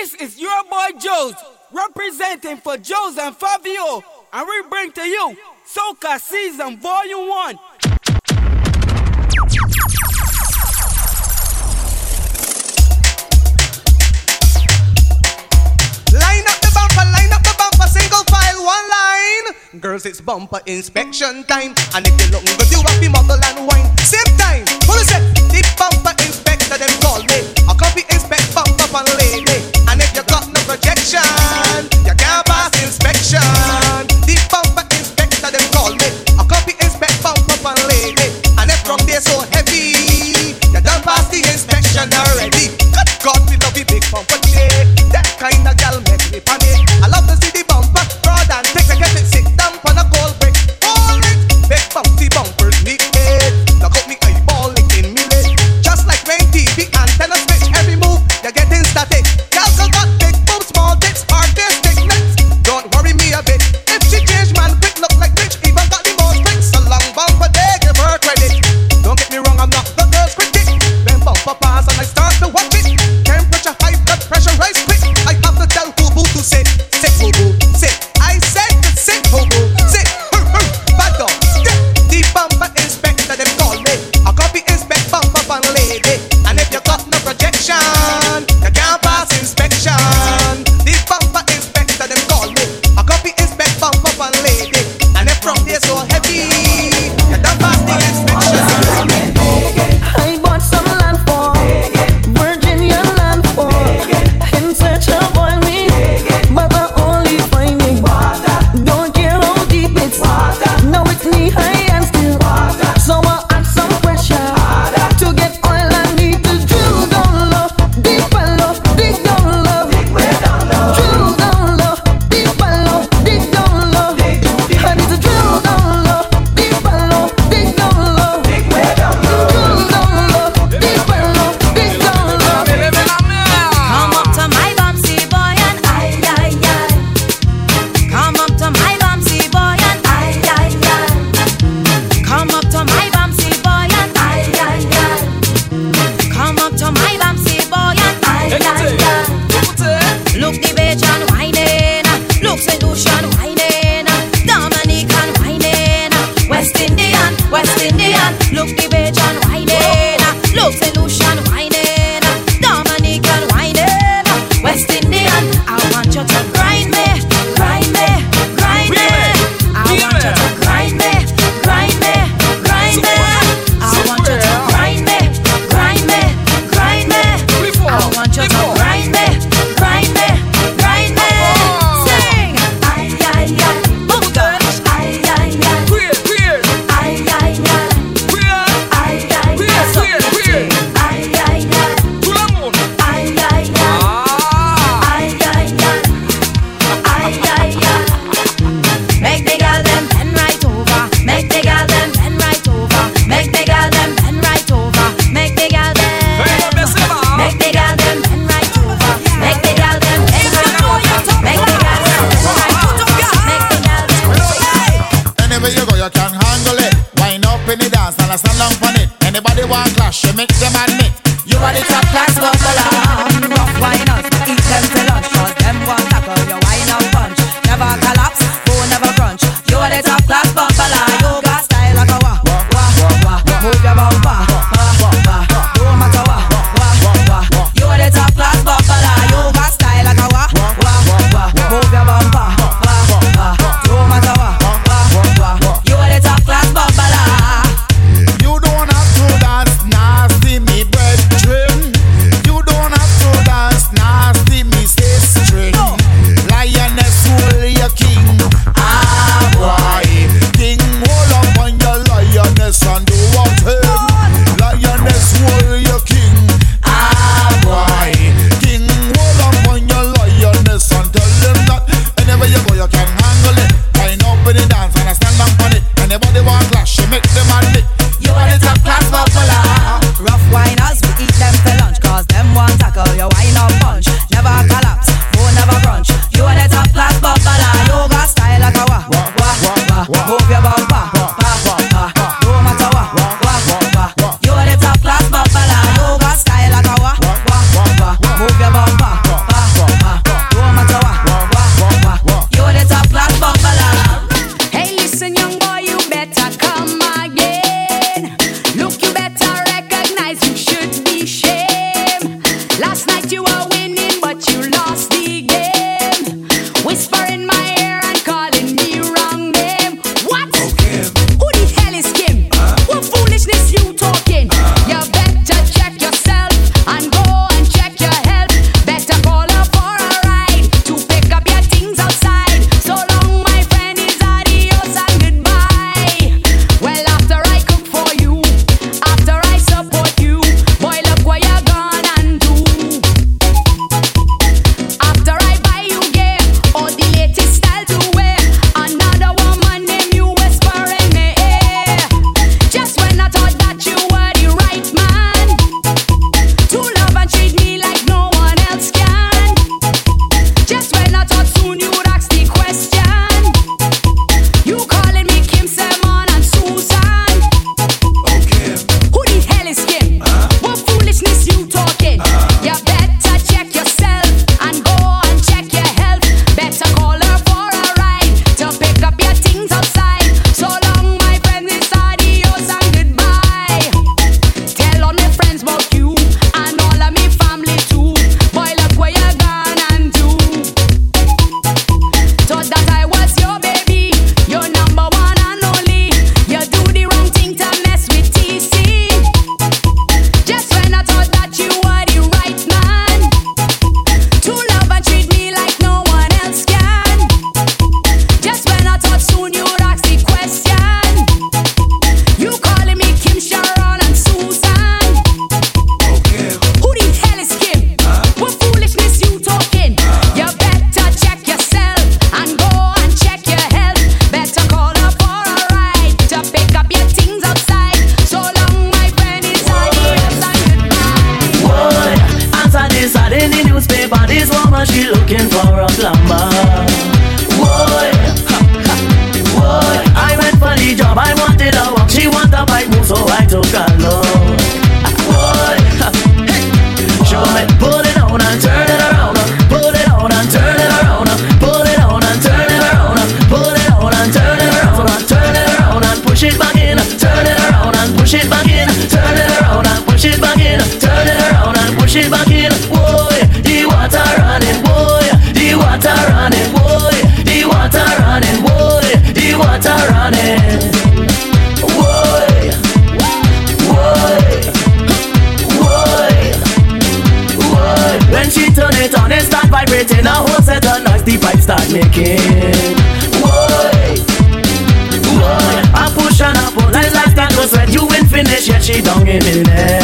This is your boy Joes, representing for Joes and Fabio, and we bring to you Soca Season Volume 1. Line up the bumper, line up the bumper, single file, one line. Girls, it's bumper inspection time. And if you look good, you have the model and wine. Same time, what is it? The bumper inspector, them call me. A copy inspect bumper on lady. No you can't pass inspection. The bumper inspector, them call me. A copy inspect bumper on lady. And if from there so heavy, you done pass the inspection already. God, we love the big bumper No beat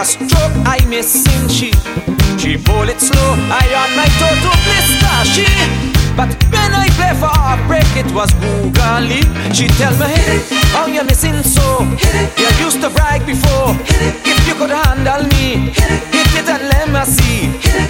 a stroke, I missing she. She it slow, I on my toe to blister she. But when I play for a break, it was googly. She tell me, hit it, oh you missing so. Hit it, you used to brag before. Hit it, if you could handle me, hit it, hit it and let me see. Hit it.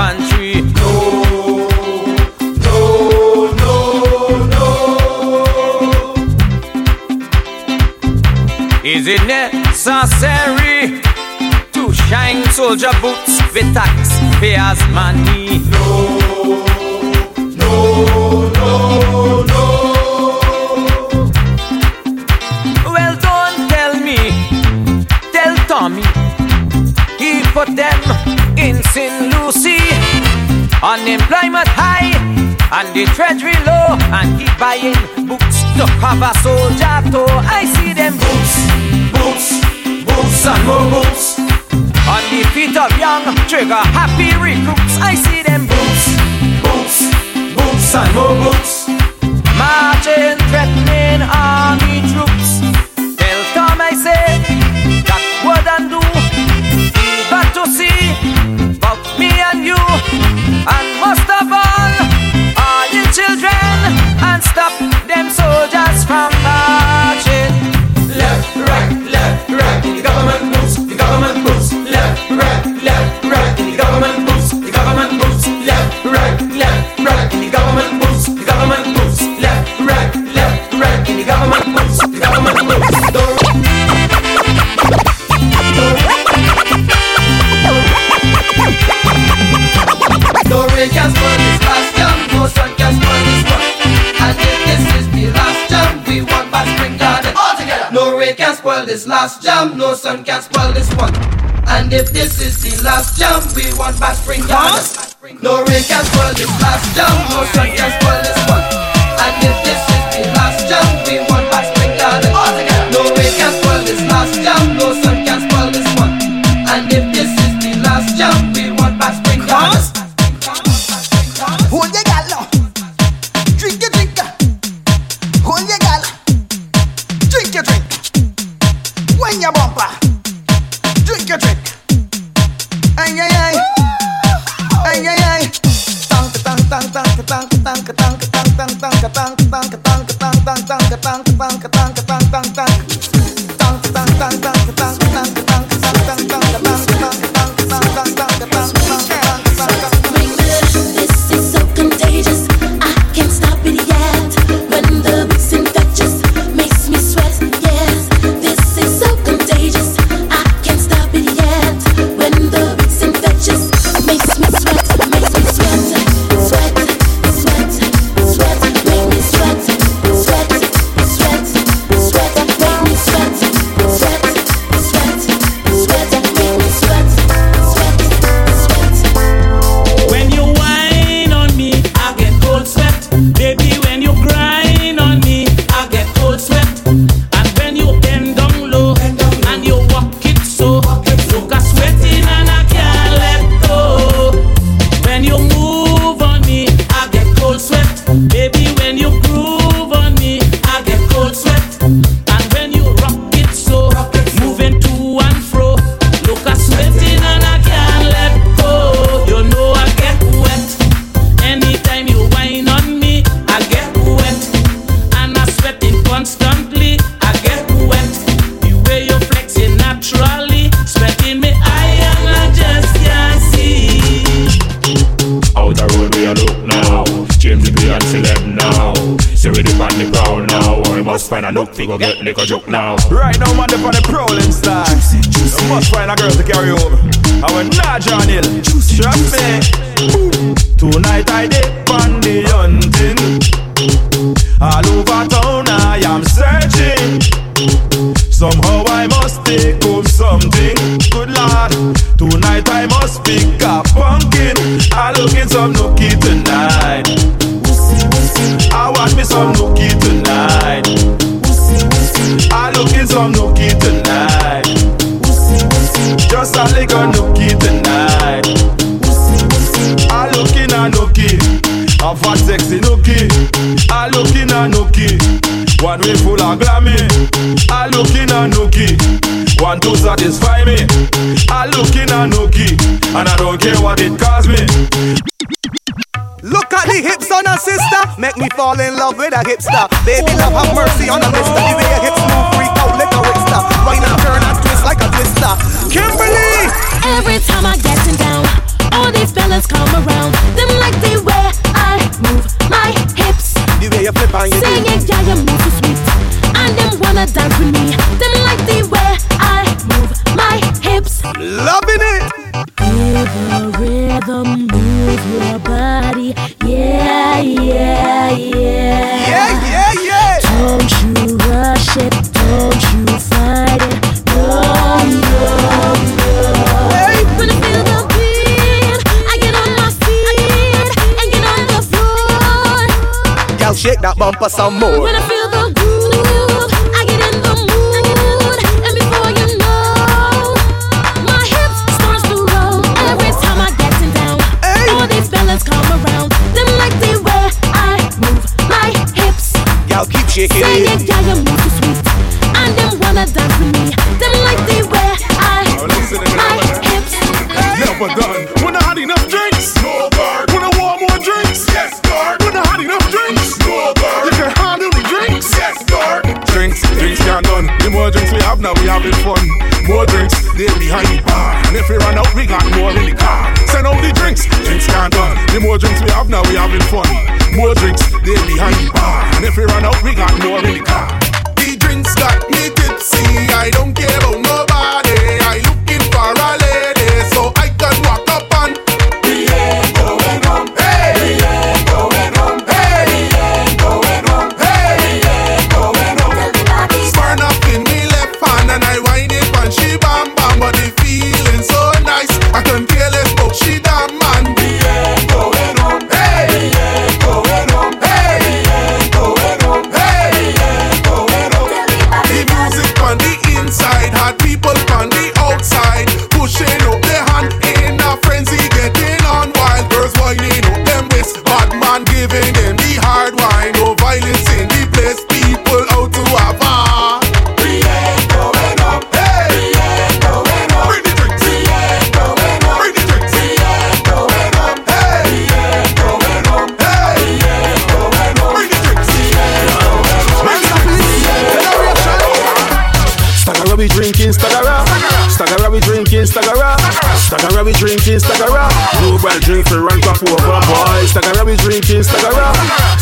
one le, shake that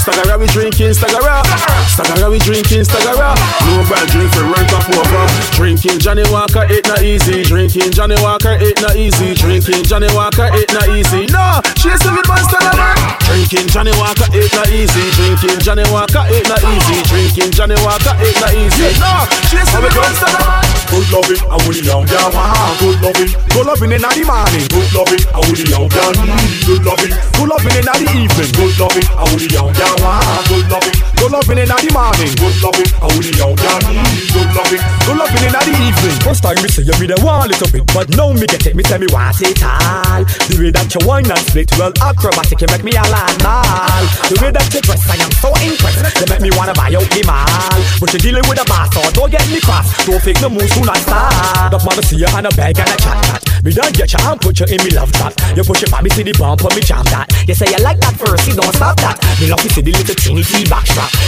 Stagger we drinking, stagger Stagger we drinking, stagger Global drink for run top over Drinking Johnnie Walker, it not easy. Drinking Johnnie Walker, it not easy. Drinking Johnnie Walker, it not easy. No, she's a bit monster man Drinking Johnnie Walker, it not easy. Drinking Johnnie Walker, it not easy. Drinking Johnnie Walker, it not easy. No, she's a bit monster man Good loving, I would young girl want Good loving, good loving in the morning. Good loving, I would young girl Good loving, good loving in the evening. Good loving, I would young girl want Good loving, good loving in the morning. Good loving, I would young girl need Good loving, good loving in the evening. First time me see you, me the want a little bit. But now me get it, me tell me want it all. The way that you whine and split, well acrobatic You make me a land all. The way that you dress, I am so impressed. You make me wanna buy out the mall. But you dealing with a boss, so don't get me cross. Don't fake no moves, do not start Up man, see you and a bag and a chat chat. Me don't get you and put you in me love chat You push it for me, see the bump me jam that. You say you like that first, you don't stop that. Me love to see the little teeny tea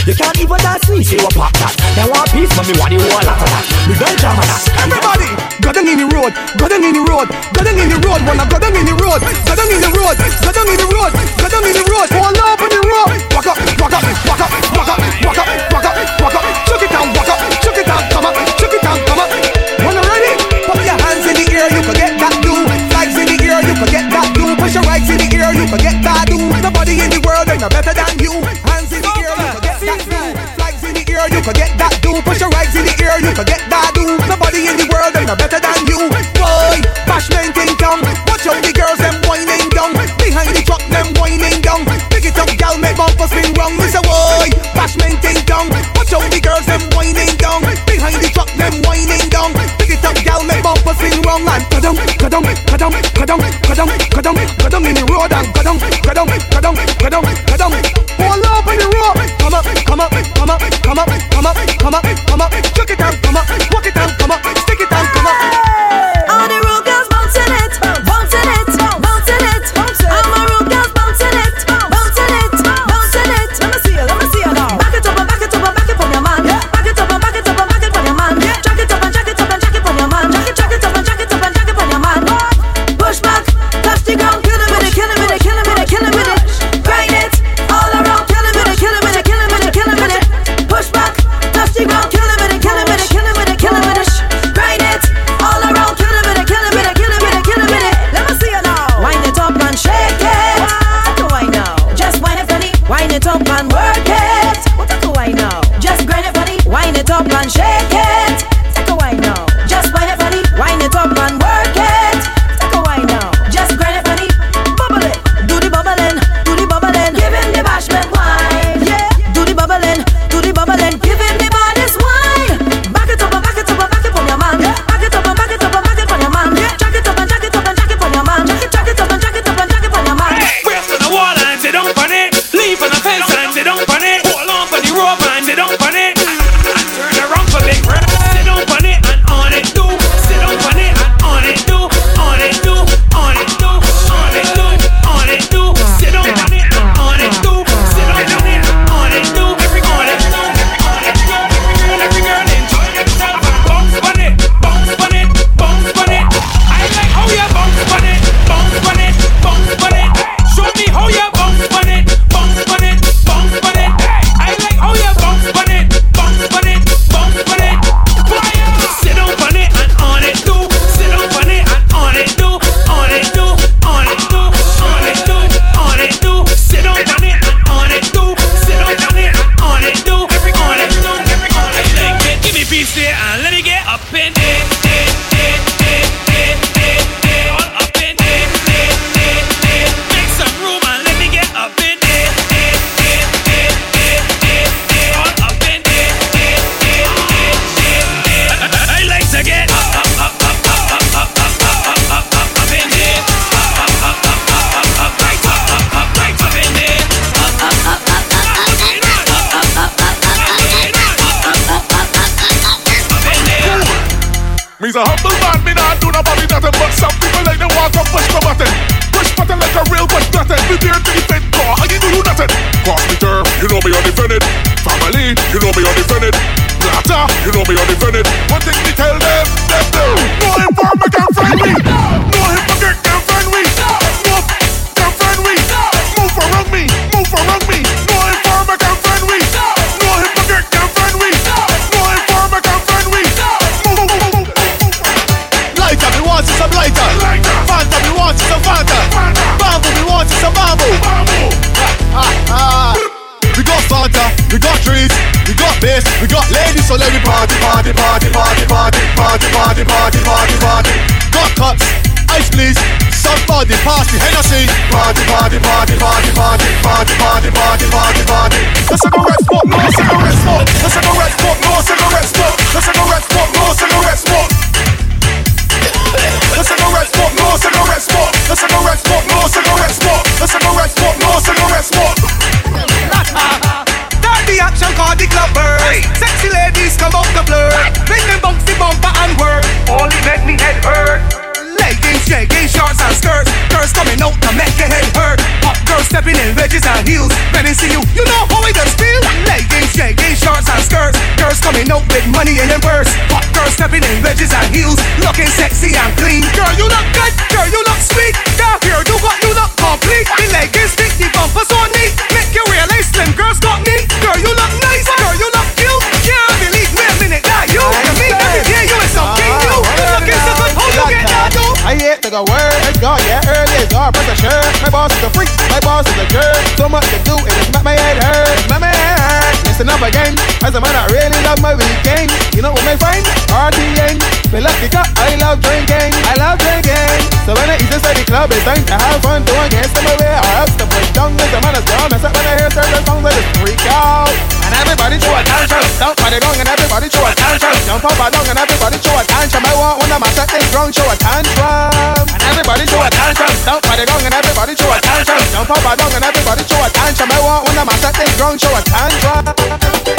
You can't even dance me, say what pop that Then one piece, but me want you all lot of that Me don't jam on that Everybody, go down in the road, go down in the road, go down in the road, wanna go down in the road, go down in the road, go down in the road, go down in the road, all over the road. Walk up, walk up, walk up, walk up, walk up, walk up, walk up, chuck it down, walk up, chuck it down, come up, chuck it down, come up. Wanna ready? Put your hands in the air, you can get that do. Flags in the air, you can get that do. Push your rights in the air, you can get that do. Nobody in the world ain't no better than you. You can get that do. Push your rights in the air, you can get that do. Nobody in the world ain't no better than you. Boy, bashment in town. Watch out the girls them whining down. Behind the truck them whining down. Pick it up, gal, make bumper spin wrong. Me say, boy, bashment in town. Watch out the girls them whining down. Behind the truck them whining down. Pick it up, gal, make bumper spin wrong. And go down, go down, go down, go down, go down, go down, go down in the road and go down, go down, go down, go down. All up in the road. Come up, come up, come up, come up, come up, come up, come up. It down, come up, up, up and down, and everybody show a tantrum. I want one of my second drunk. show a tantrum. And everybody show a tantrum. Stomp by the gong, and everybody show a tantrum. Jump up and down, and everybody show a tantrum. I want one of my second drunk. show a tantrum.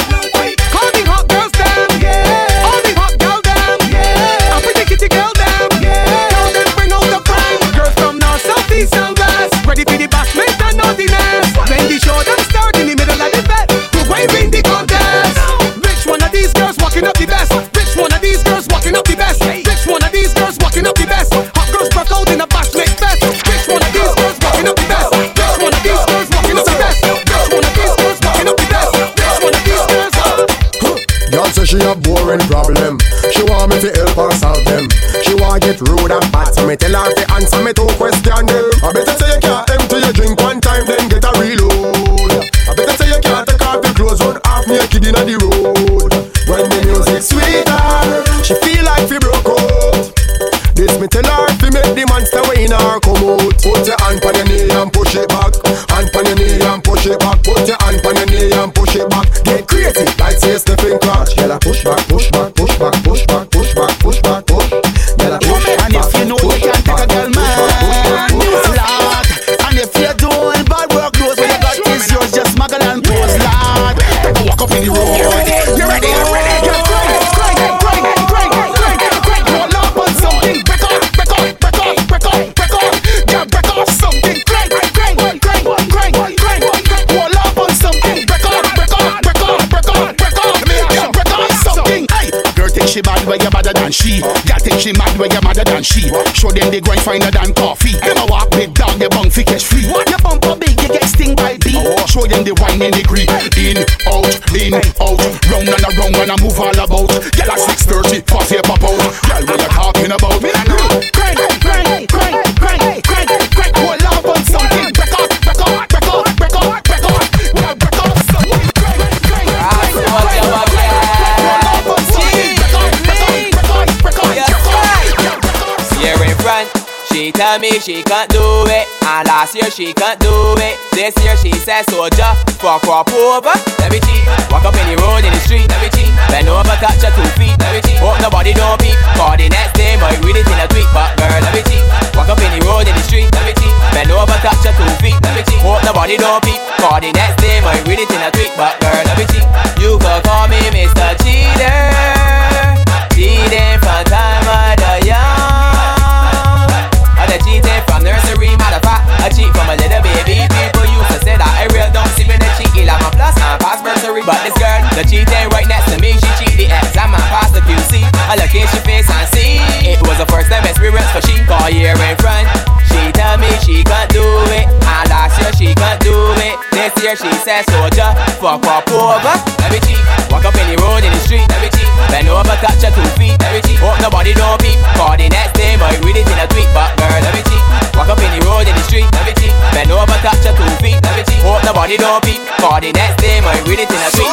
than she. Girl think she mad where you're madder than she. Show them the grind finer than coffee. Them a walk big dog, the bunk fi cash free. What? Your bumper big, you get sting by bee. Oh, show them the wine in the green. In, out, in, out. Round and around when I move all about. Girl a 630, cause you pop out. Girl, what you talking about? Me I know. Tell me she can't do it, and last year she can't do it. This year she says, soldier, fuck crop over, let me cheat. Walk up any road in the street, let me cheat. Bend over, touch her two feet, let me cheat. Hope nobody don't peep, call the next day, might read it in a tweet, but girl, let me cheat. Walk up any road in the street, let me cheat. Bend over, touch her two feet, let me cheat. Hope nobody don't peep, call the next day, might read it in a tweet, but girl, let me cheat. You could call me Mr. Cheater, cheating for time. a cheat from a little baby. People used to say that I real don't see me the cheat. He like my plus and pass bursary. But this girl, the cheating right next to me. She cheat the exam and pass the QC. I look in she face and see. It was a first time experience for she. Call year in front. She tell me she can't do it. And last year she can't do it. This year she says soldier, fuck up over. Let me cheat. Walk up any road in the street. Let me cheat. Bend over, touch her two feet. Let me cheat. Hope nobody don't peep. Call the next day, might read it in a tweet. But girl, let me cheat. Walk up in the road, in the street, levity. Bend over, touch your two feet, levity. Hope nobody don't beat. For the next day, my read it in a tweet.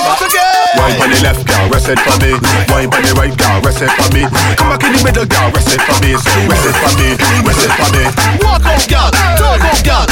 Wine by the left, girl, rest it for me. Wine by the right, girl, rest it for me. Come back in the middle, girl, rest it for me. Rest it for me, rest it for me. Walk on, girl, talk on, girl.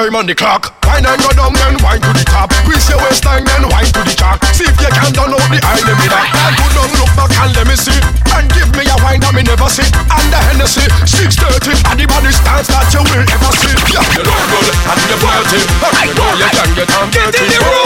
time on the clock. Wine and go down then wine to the top? Grease your waistline and wine to the chalk. See if you can download the eye with that. And go down, look back and let me see. And give me a wine that me never see. And the Hennessy 630 and the body stance that you will ever see. Yeah, you look good and you're flirty. I know you can get on dirty. Get in the room.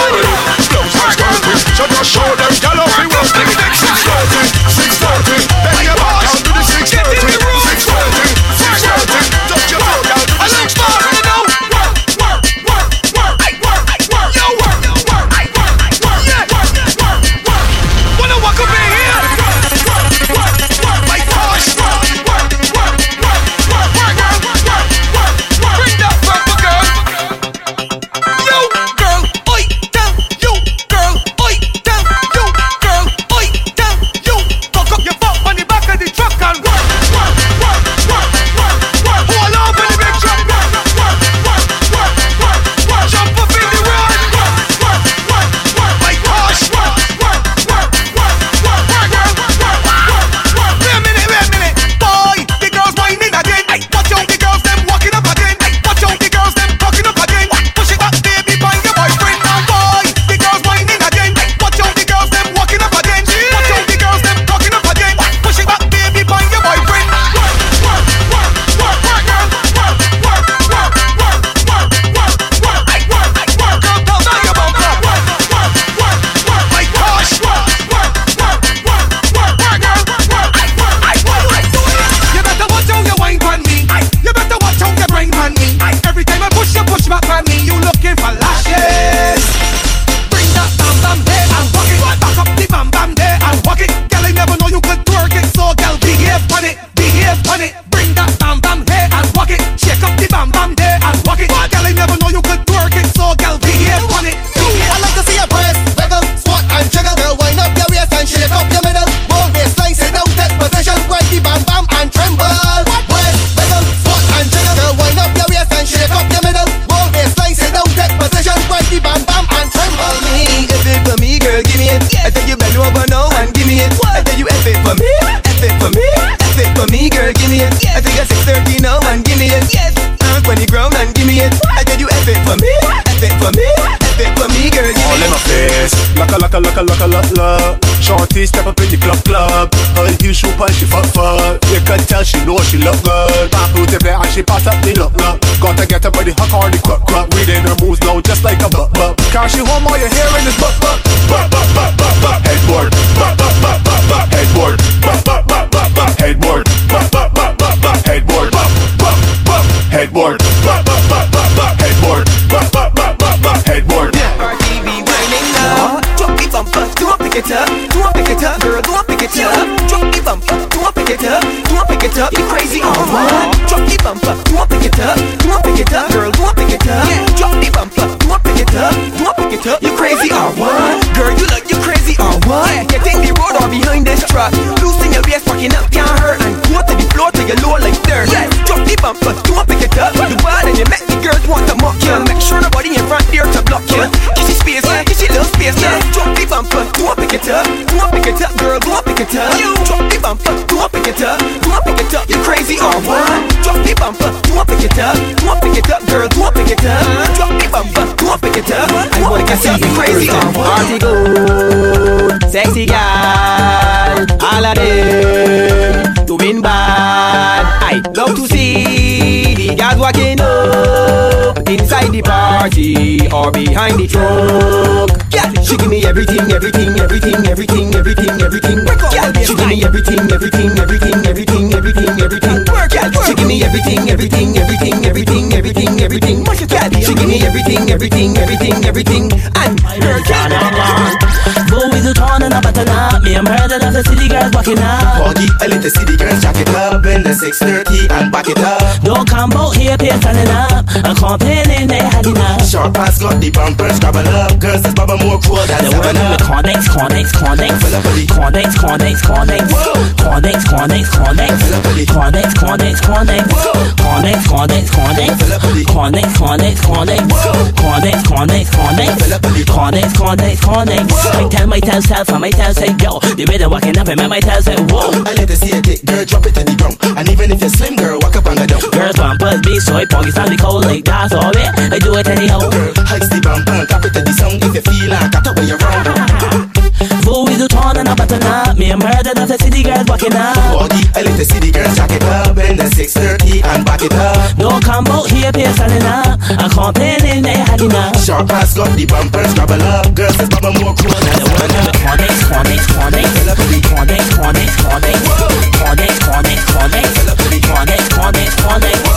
name doing bad. I love to see the girls walking up inside the party or behind the truck. Yeah, she give me everything, everything, everything, everything, everything, everything. Yeah, she give me everything, everything, everything, everything, everything, everything. Yeah, she give me everything, everything, everything, everything, everything, everything. Yeah, she give me everything, everything, everything, everything, and her can I'm headed of the city girls walking up. Party a little city girls jack it up in the 6:30 and back it up. No combo here, pay standing up and compare front pass got the bumpers Scrabble up, girls, that's Baba more cool than the word on the Condex, Condex, Condex Condex, Condex, Condex Condex, Condex, Condex Condex, Condex, Condex Condex, Condex, Condex Condex, Condex, Condex Condex, Condex, Condex Condex, Condex, Condex I tell my tell self, I might tell say yo. The way they're walking up and my tell say whoa. I let her see a dick, girl, drop it to the ground. And even if you're slim, girl, walk up on the dome. 上床不必水，磅件衫你 coat 嚟加鎖咩？你 do it anyhow。係是棒棒，咖啡特別鬆，一隻 feel 啦。so now Me I'm harder than the city girls walking up. Body, I let the city girls jack it up. In the 630 and back it up. No combo here, pay selling out I'm complaining, they had enough. Sharp ass got the bumpers, double up. Girls, let's bump more cool. Than the one Cornex, cornex, cornex Cornex, cornex, cornex Cornex, cornex, cornex Cornex, cornex, cornex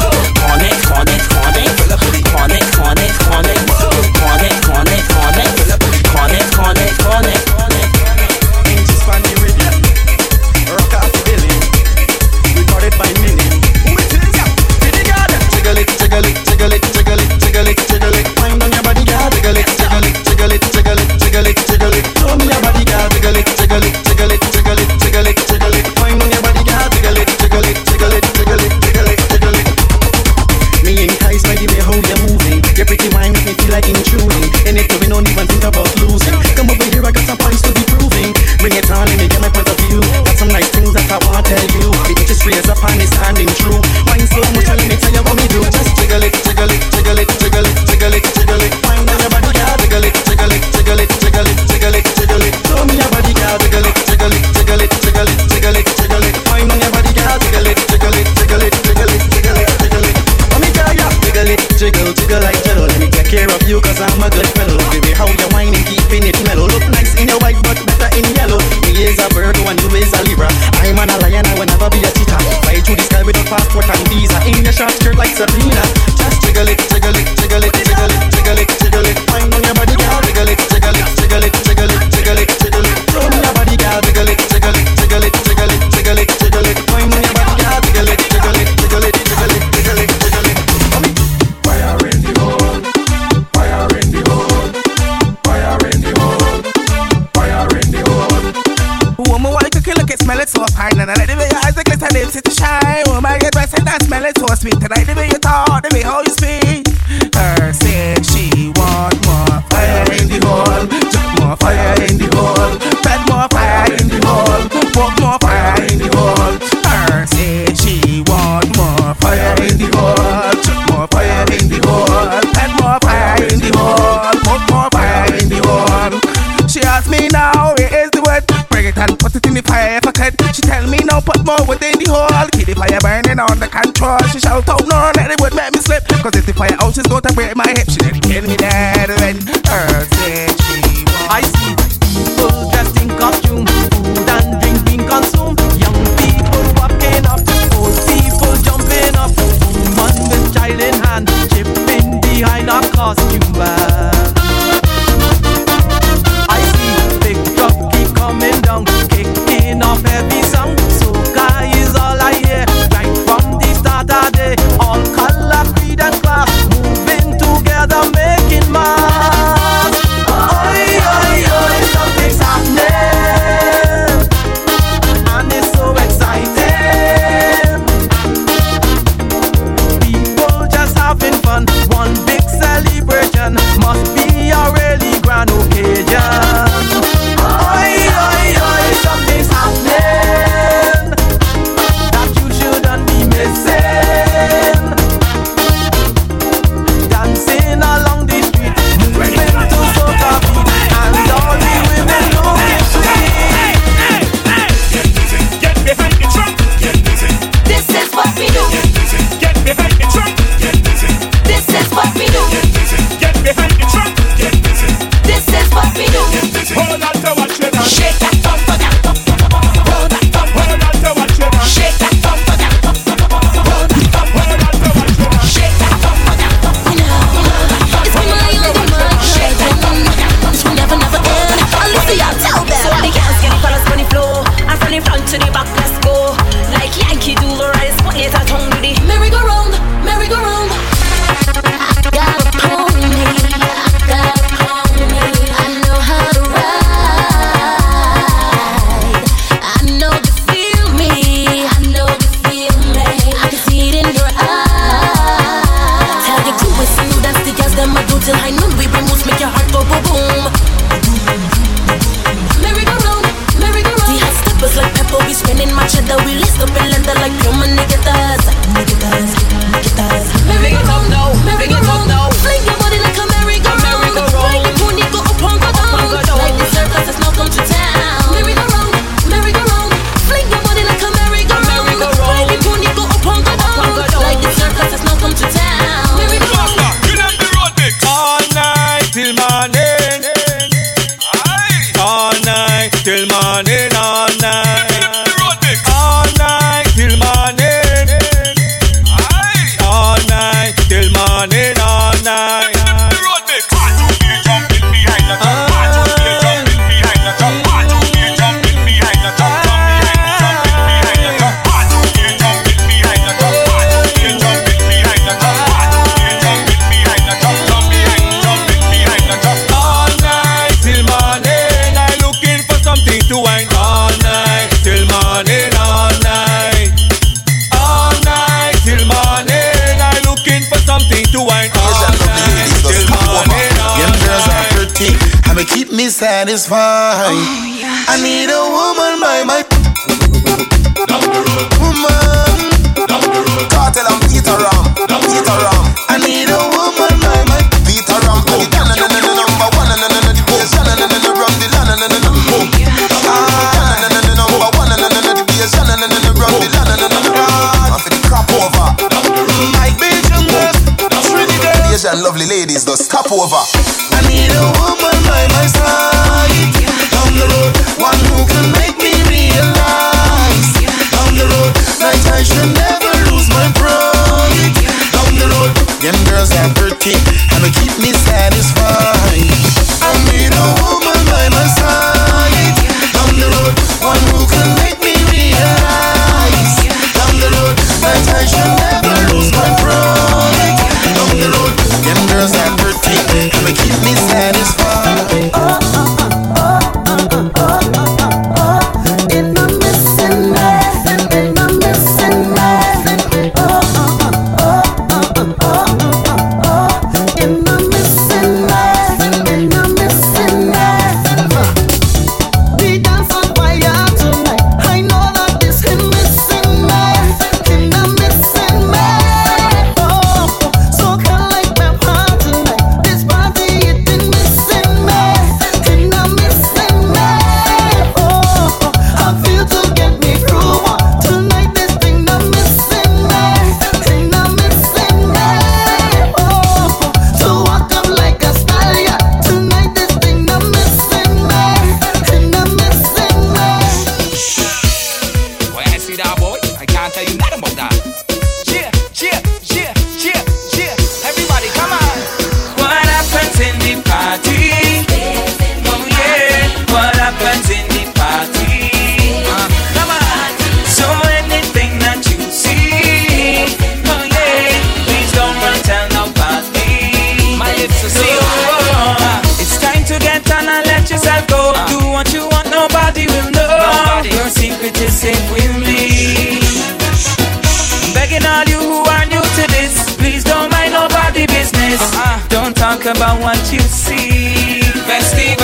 talk about what you see. Let's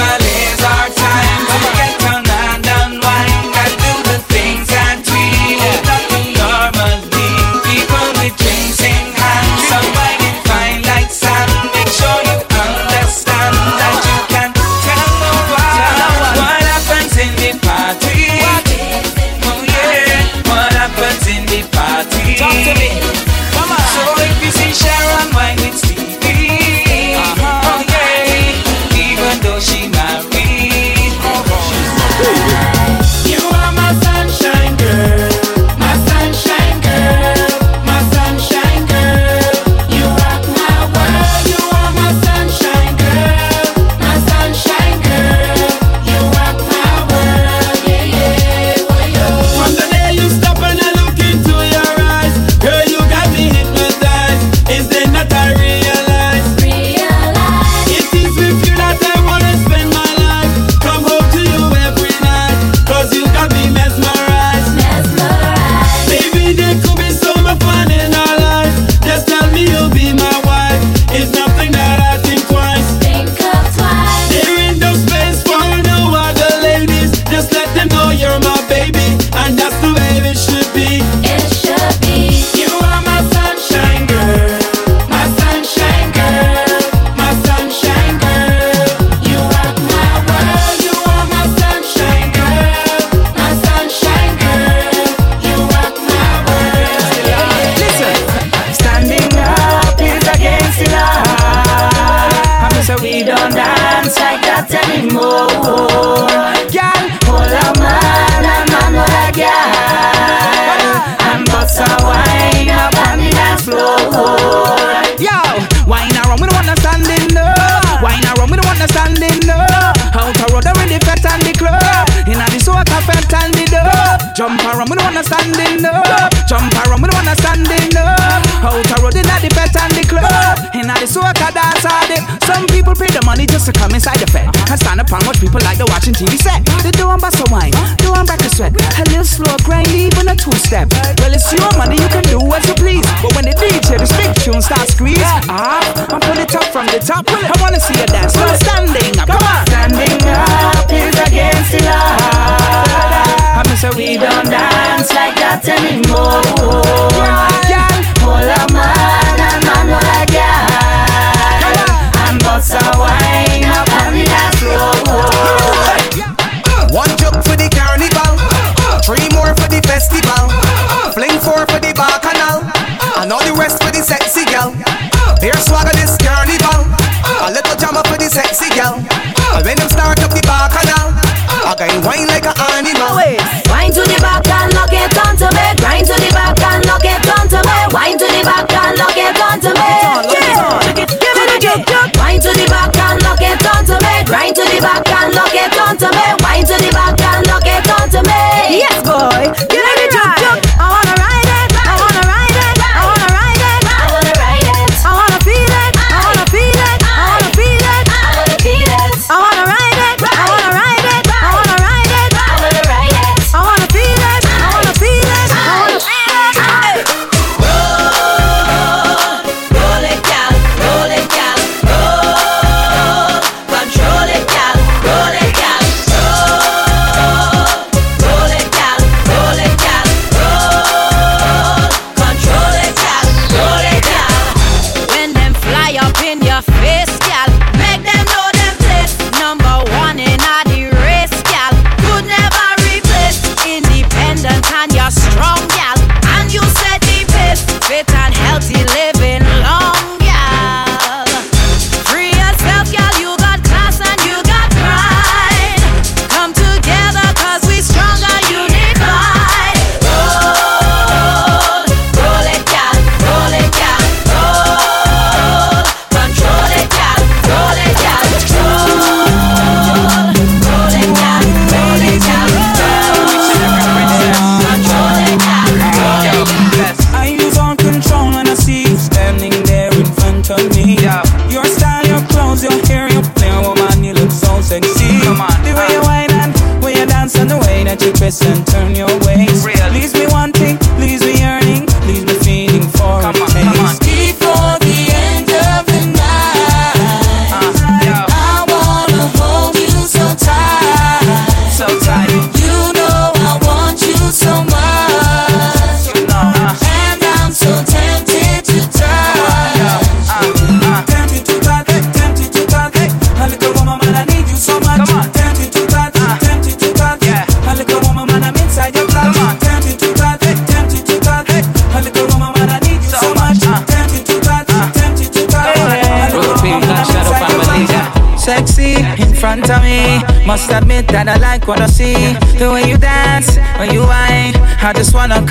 step. Well, it's your money, you can do as you please. But when the DJ, the big tune starts squeeze, ah, and pull it up from the top. Well,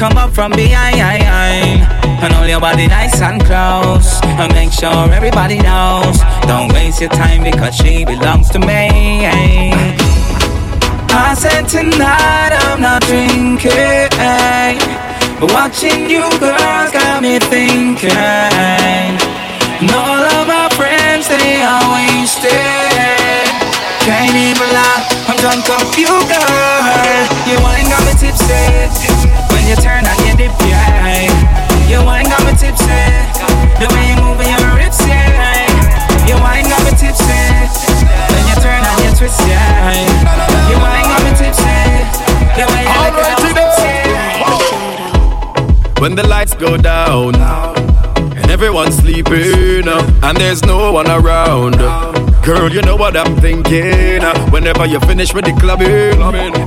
come up from behind. And hold your body nice and close. And make sure everybody knows. Don't waste your time because she belongs to me. I said tonight I'm not drinking. But watching you girls got me thinking. And all of my friends they are wasted. Can't even lie, I'm drunk off you girl. You ain't got me tipsy you turn dip your eye. You wine got me tipsy. The way you move your yeah. You wine got me tipsy. Then you turn and you twist. You wine got me tipsy. The way you tipsy. When the lights go down and everyone's sleeping and there's no one around. Girl, you know what I'm thinking. Whenever you finish with the clubbing,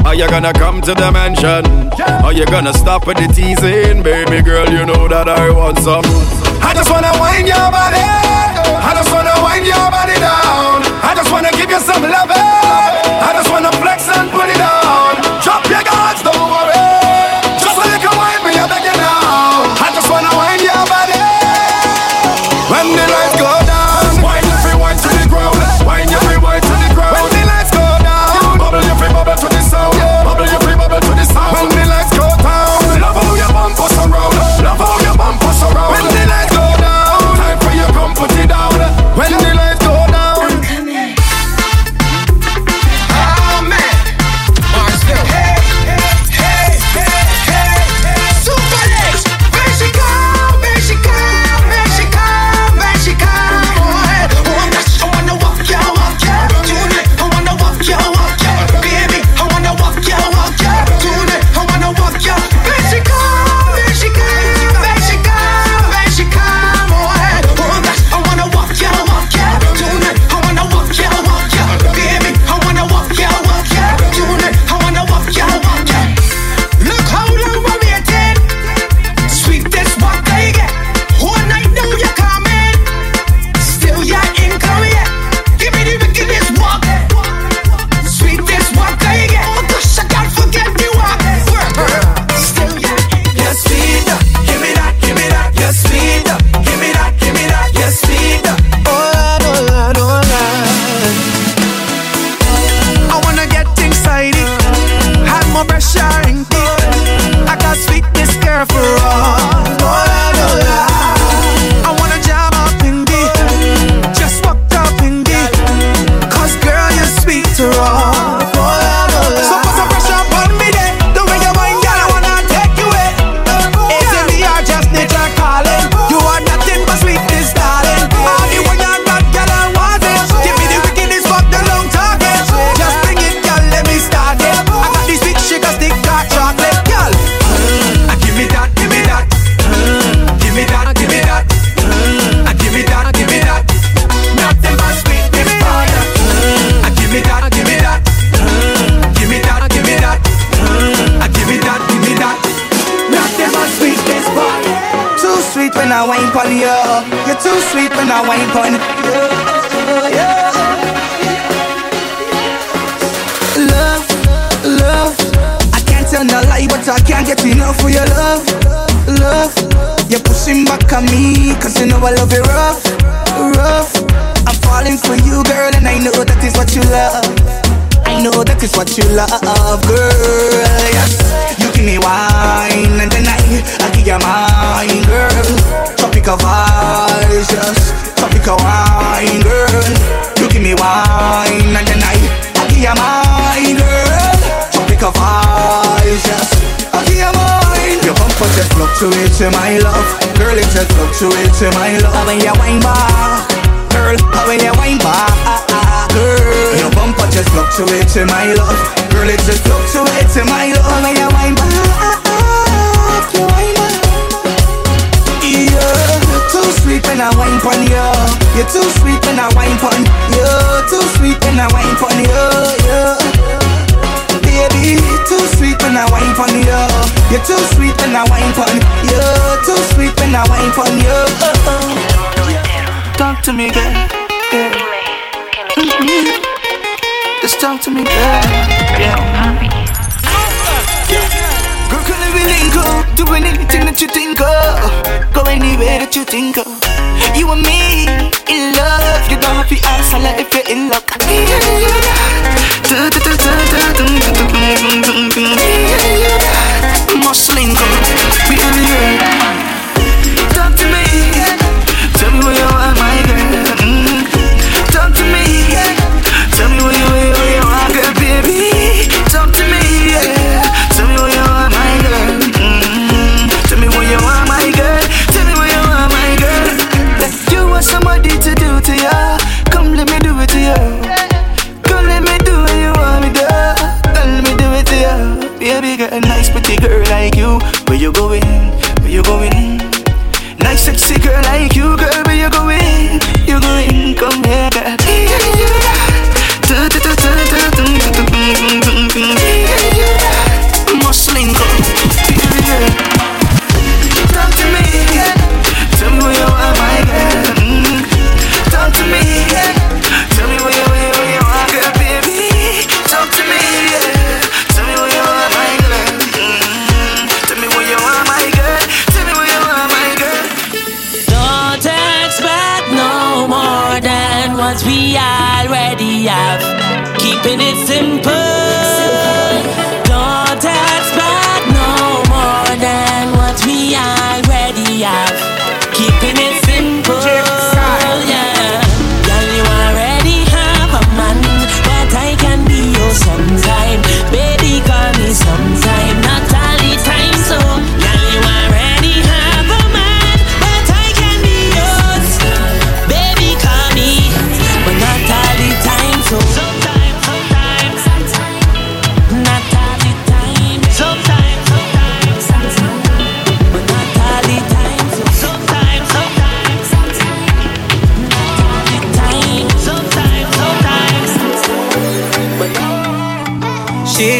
are you gonna come to the mansion? Are you gonna stop with the teasing? Baby girl, you know that I want some. I just wanna wind your body. I just wanna wind your body down. I just wanna give you some love. I just wanna flex and put it on. Go anywhere that you think of. You and me in love. You don't have to ask lot if you're in luck. Must link up. Baby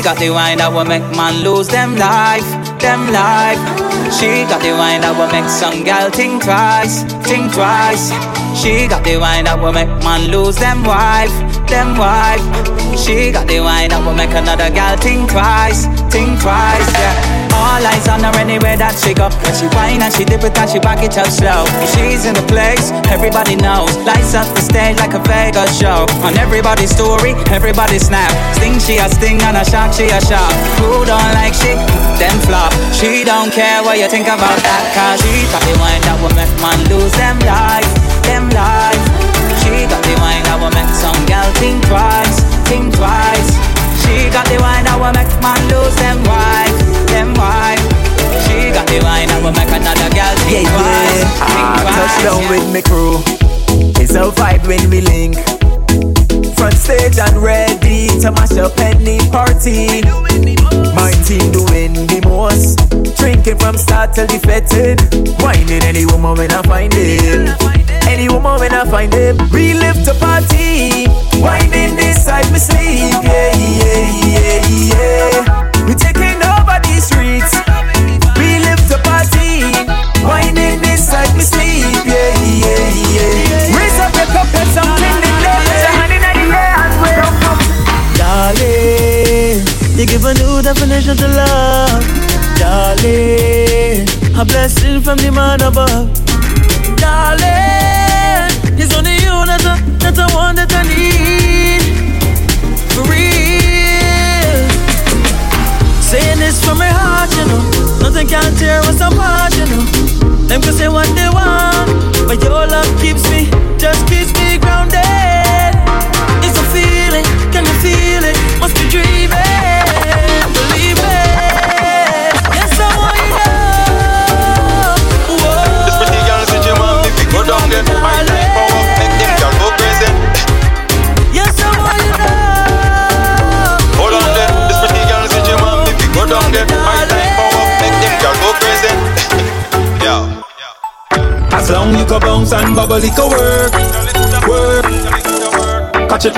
got the wine that will make man lose them life, them life. She got the wine that will make some gal think twice, think twice. She got the wine that will make man lose them wife, them wife. She got the wine that will make another gal think twice, think twice. Yeah. All eyes on her anywhere that she go. When she whine and she dip it and she back it up slow. She's in the place, everybody knows. Lights up the stage like a Vegas show. On everybody's story, everybody snap. Sting she a sting and a shock she a shock. Who don't like she? Them flop. She don't care what you think about that. Cause she got the wine that will make man lose them life, them life. Will make some gal think twice, think twice. She got the wine that will make man lose them wife, them wife. She got the wine that will make another gal think Yeah, twice, yeah. think Ah, twice. touchdown yeah. with me crew. It's a vibe when we link. Front stage and ready to mash up any party. My team doing the most. Drinking from start till the fetid. Winding any woman when I find it. Any woman when I find it. We live to party. Winding this side me sleep. Yeah, yeah, yeah, yeah. We taking over the streets. We live to party. Winding this side me sleep. Yeah, yeah, yeah. Raise up your cup and something in there. Put your hand in the air and wave. Darling, you give a new definition to love. Darling, a blessing from the man above. Darling,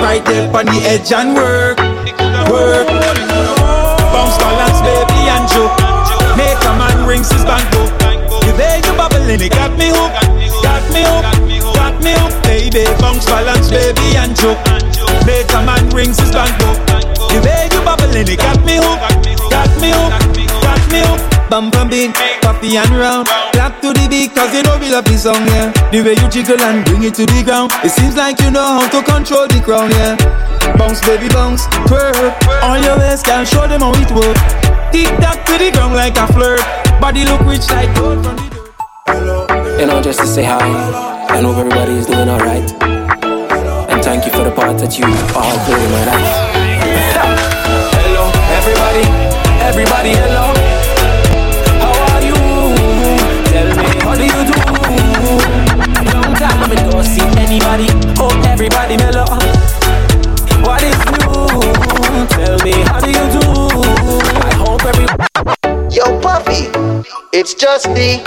right there on the edge and work, work. Bounce balance, baby, and joke. Make a man rings his bank book. The way you bubbling, it got me hooked, got me hooked, got me hooked, baby. Bounce balance, baby, and joke. Make a man rings his bank book. The way you bubbling, it got me hooked. Got me hooked. Got me hooked. Bum bum beat, coffee and round. Cause you know we love this song, yeah. The way you jiggle and bring it to the ground. It seems like you know how to control the crowd, yeah. Bounce, baby, bounce, twerk. All your ways can show them how it work. Tick tock to the ground like a flirt. Body look rich like gold from the You know, just to say hi. I hope everybody is doing alright. And thank you for the part that you all played in my life. hello, everybody. Everybody, hello. Time don't see anybody. Oh, everybody, mellow. What is new? Tell me, how do you do? I hope everybody. Yo, puppy, it's just me.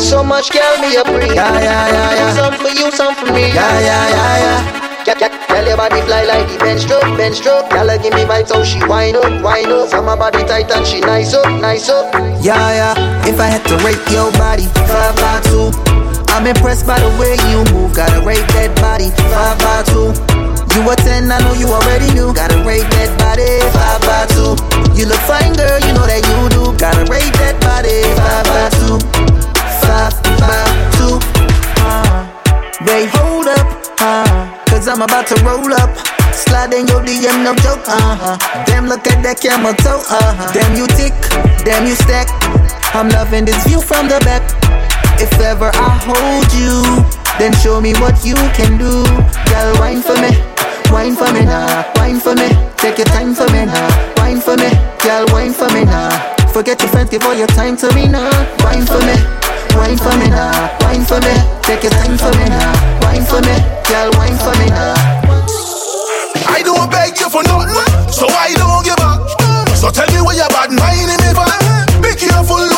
So much girl me a breathe. Yeah, yeah, yeah, yeah. Some for you, some for me. Yeah, yeah, yeah, yeah. Yeah, yeah. Tell your body fly like the bench stroke, bench stroke. Girl, give me vibes how she wind up, wind up. Some my body tight and she nice up, nice up. Yeah, yeah. If I had to rate your body, five by two. I'm impressed by the way you move. Gotta rate that body, five by two. You a ten, I know you already knew. Gotta rate that body, five by two. You look fine, girl, you know that you do. Gotta rate that body, five by two, five by two. Uh, they hold up, uh, cause I'm about to roll up. Slide in your DM, no joke, uh-huh. Damn, look at that camera toe, uh-huh. Damn, you tick, damn, you stack. I'm loving this view from the back. If ever I hold you, then show me what you can do. Girl, wine for me, wine for me now, wine for me. Take your time for me now, wine for me. Girl, wine for me now. Forget your friends, give all your time to me now. Wine for me, wine for me now, wine for me. Take your time for me now, wine for me. Girl, wine for me now. I don't beg you for nothing, so I don't give up. So tell me where your bad mind in me for. Be careful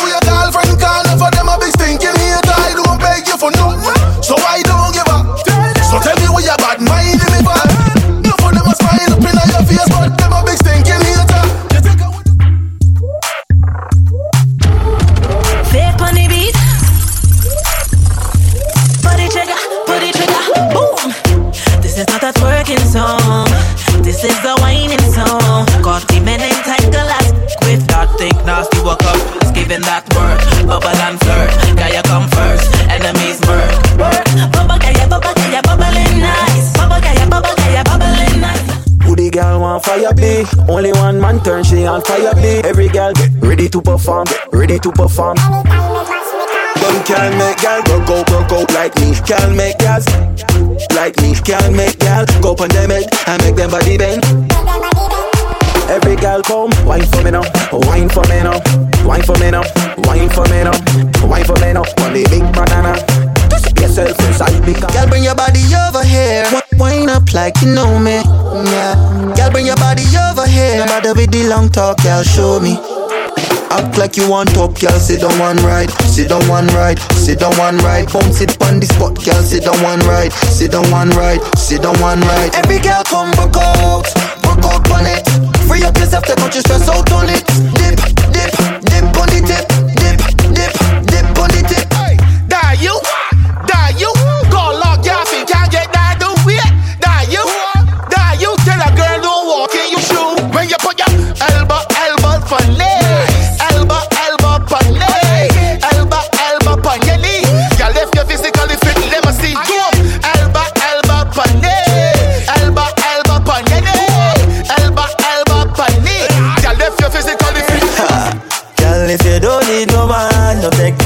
on the beat. Put it trigger, put it trigger, boom. This is not a twerking song. This is a whining song. The men that nasty walk up. Giving that word. Bubble and flirt. Guy, you come first. Enemies murk. Fire be? Only one man turn she on fire be. Every girl get ready to perform, ready to perform. Them can make girl go go go go like me. Can make girls like me. Can make girl go them and make them body bend. Every girl come, wine for me now, wine for me now, wine for me now, wine for me now, wine for me now. On the big banana, just yourself inside because. Girl, bring your body over here. Wi- Wind up like you know me. Yeah. Girl, bring your body over here. No matter with the long talk, girl, show me. Act like you want up, girl. Sit down one ride, sit down one ride, sit down one ride. Bounce it on the spot, girl. Sit down one ride, sit down one ride, sit down one ride. Every girl come back out, back out on it. Free up yourself, take out your stress out on it. Dip, dip, dip on the tip, dip, dip,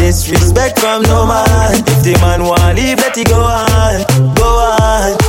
disrespect from no man. If the man want leave, let it go on, go on.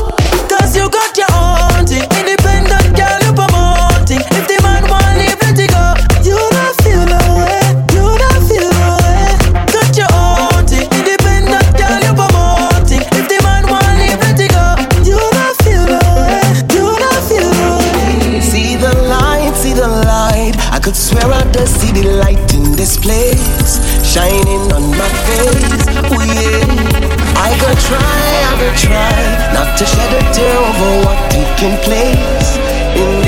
Try not to shed a tear over what taking place in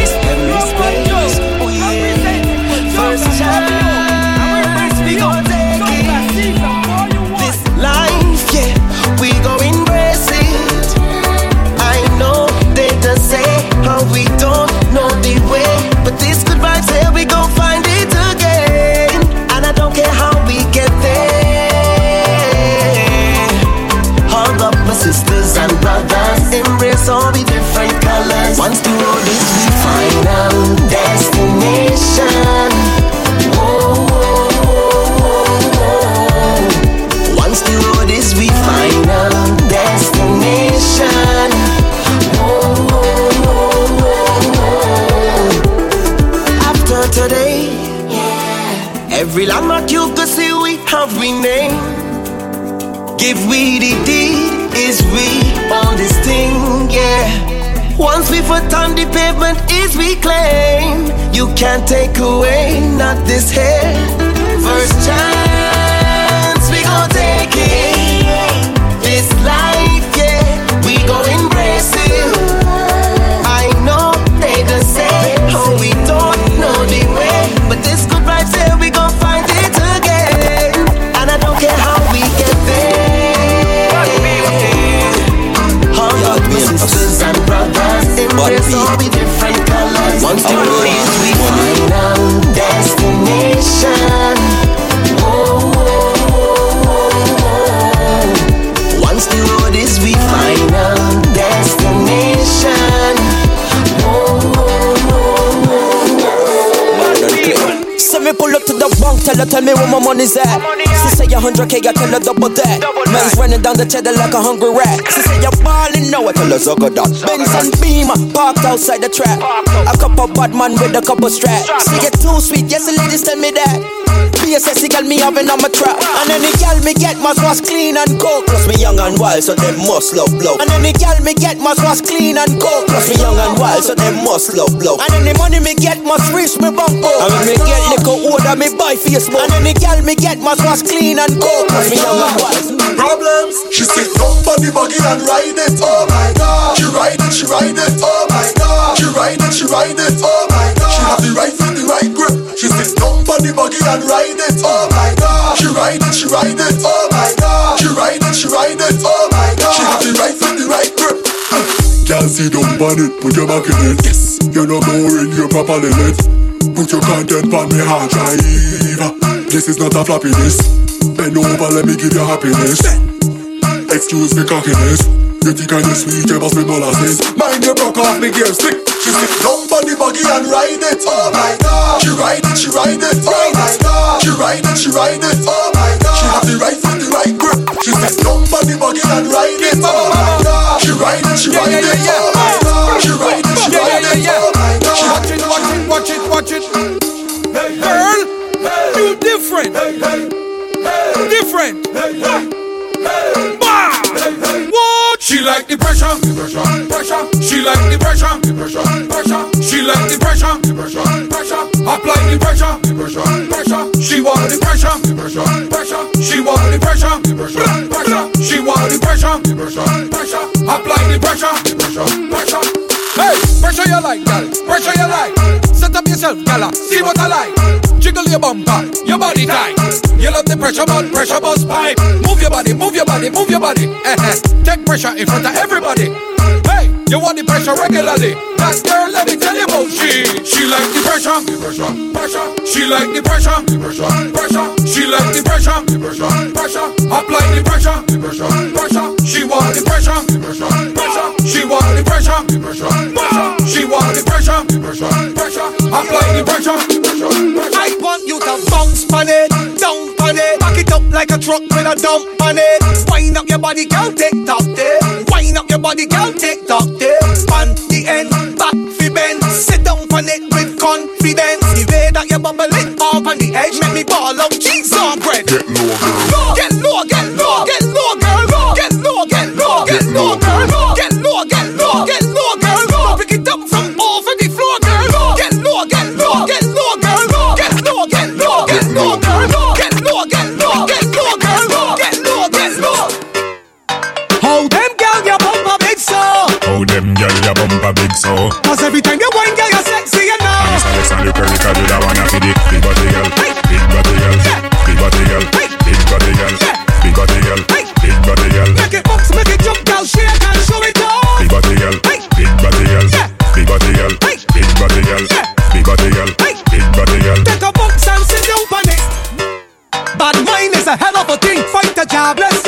foot on the pavement, is we claim. You can't take away, not this here. First chance, embrace all tell her, tell me where my money's at. She say a hundred K, I tell her double that. Man's running down the cheddar like a hungry rat. She say you're ballin' now, I tell her sugar that. Benz and Beamer parked outside the trap. A couple bad man with a couple straps. She get too sweet, yes the ladies tell me that. BSS gal me having on my trap. And any gal me get must wash clean and cook. Plus me young and wild, so them must love blow. And any gal me get must wash clean and cook. Plus me young and wild, so them must love blow. And any money me get must reach me bumpo. And when me get liquor order me buy Facebook. And any gal me get must wash clean and cook. Plus me young and wild. Problems. She sit up on the buggy and ride it. Oh my god. She ride it, she ride it. Oh my god. She ride it, she ride it. Oh my god. She have the right foot, the right grip. She sit up on the buggy and ride it. Oh my god. She ride it, she ride it. Oh my god. She ride it, she ride it. Oh my god. She have the right foot, the right grip. Can't sit down on it, put your back in it. Yes, you're not boring, you're properly lit. Put your content on me hard drive. This is not a floppiness. Bend over, let me give you happiness. Excuse me cockiness. You think I'm sweet, you must be molasses. Mind you broke off me gear stick. She sit down on the buggy and ride it. Oh my god. She ride it, she ride it. Oh my god. She ride it, she ride it. Oh my god. She have the right foot, the right grip. She sit down on the buggy and ride it. Oh my god. She ride it, she ride it. Oh my god. She ride it, she ride it. Oh my god. She Watch it, watch it, watch it, watch it. Hey girl, you different. Different. She like the pressure, pressure, pressure. She like the pressure, pressure, pressure. She like the pressure, pressure, pressure. Apply the pressure, pressure, pressure. She want the pressure, pressure, pressure. She want the pressure, pressure, pressure. She want the pressure, pressure, pressure. Apply the pressure, the pressure, pressure. Hey, pressure you like, gal. Pressure you like. Set up yourself, gala. See what I like. Jiggle your bumper, your body tight. You love the pressure, but pressure bust pipe. Move your body, move your body, move your body. Eh, eh. Take pressure in front of everybody. Hey, you want the pressure regularly. That girl, let me tell you about she. She like the pressure, pressure, pressure. She like the pressure, pressure, pressure. She like the pressure, pressure, pressure. Apply the pressure, pressure, pressure. She want the pressure, pressure, pressure. She want the pressure, pressure, pressure. She want the pressure, pressure, pressure. Apply the pressure, pressure, pressure. Bounce on it, down on it, back it up like a truck with a dump on it. Wind up your body, girl, tick tock there. Wind up your body, girl, tick tock there. On the end, back fi bend, sit down on it with confidence. The way that you bubble it up on the edge, make me ball out cheese on bread. Get low, girl. Low, get so Cause every time you whine, girl, you're sexy, you know. Miss Alexander Curry cause you that wanna feed it Big body girl, big body girl Big body girl, big body girl Big body girl, big body girl Make it bounce, make it jump, girl, shake and show it off. Big body girl, big body girl Big body girl, big body girl Big body girl, big body girl Take a box and sit down on it. Bad mind is a hell of a thing. Fight a job, bless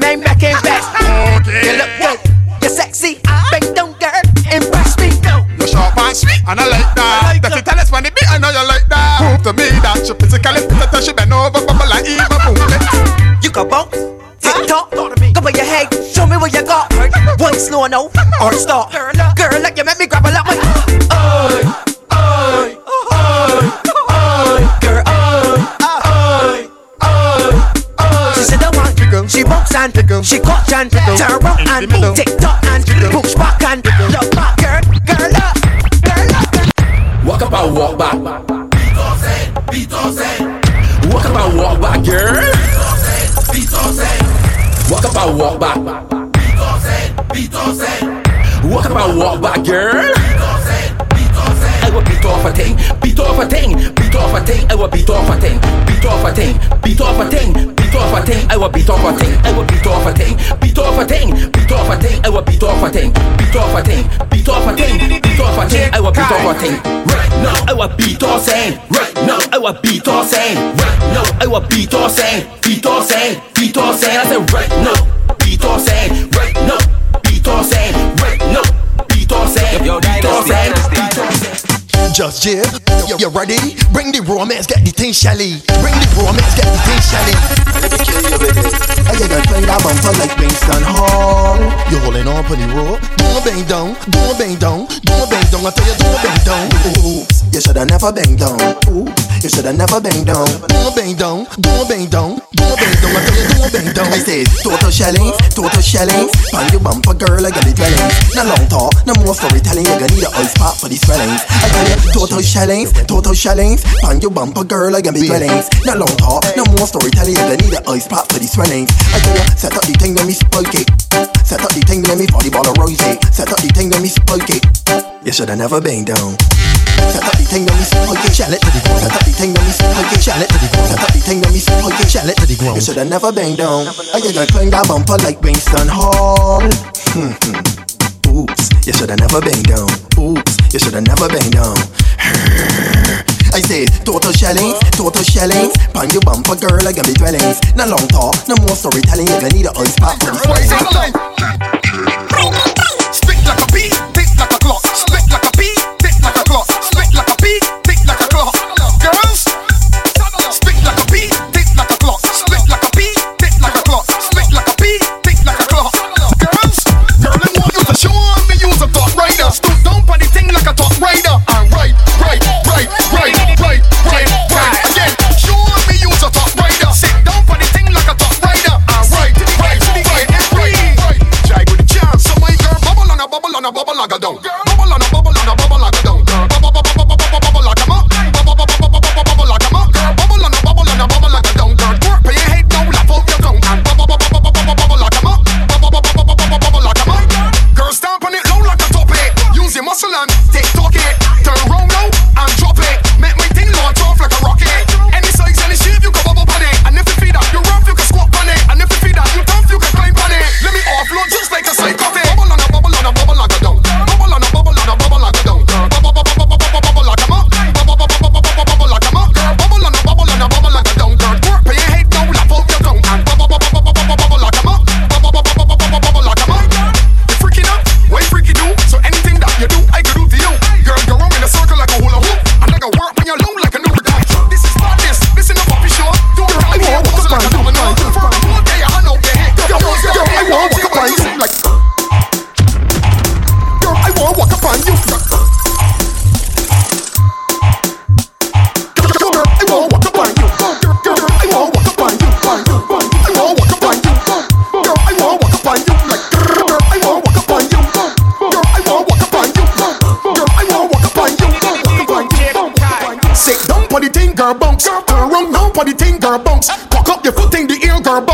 walking as off a thing, beat off a thing, beat off a thing, beat off a thing. I will beat off a thing, I will beat off a thing, beat off a thing, beat off a thing. I will beat off a thing, beat off a thing, beat off a thing, beat off a thing. I will beat off a thing. Right now, I will beat off saying. Right now, I will beat off saying. Right now, I will beat off saying. Beat off saying, beat off saying. I said right now, beat off saying. Just jib, you, you ready? Bring the romance, get the thing shelly. Bring the romance, get the thing shelly. I you gonna play that bumper like Kingston Hall. You holding on for the rope? Don't bang down, don't bang down, don't bang down. I tell you, don't bang down. You shoulda never bang down. Oops, you shoulda never bang down. Don't bang down, don't bang down, don't bang down. I tell you, don't bang down. I say total shelling, total shelling. On your bumper, girl, I got the dwellings. No long talk, no more storytelling. You gonna need a ice pop for these swellings. I tell you, total shellings, total shellings. On your bumper, girl, I got the dwellings. No long talk, no more storytelling. You gonna need a ice pop for these swellings. I tell you, set up the thing, let me spike it. Set up the thing, let me body ball a rose it. Set up the thing, let me spike it. You shoulda never been down. Set up the thing, let me spike it. Shell it to the ground. Set up the thing, let me spike it. Shell it to the ground. Set up the thing, let me spike it. Shell it to the ground. You shoulda never been down. I you gonna climb that bumper like Winston Hall. Hmm, hmm. Oops, you shoulda never been down. Oops, you shoulda never been down. I say total shellings, total shellings. Pan your bumper, girl, I got me dwellings. No long talk, no more storytelling. You're gonna need a ice this Spit like a bee, tick like a clock. Spit like a bubble down.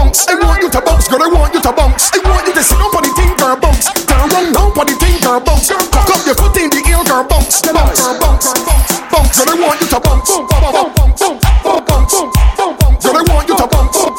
bounce. I want you to bounce, girl. I want you to bounce. I want you to sit up on the thing, girl, bounce. Turn around now on the thing, girl, bounce. Girl, up your foot in the air, girl, bounce. Bounce, girl, bounce, bounce. Girl, I want you to bounce. Bounce, bounce, bounce, bounce, bounce, bounce. Girl, I want you to bounce.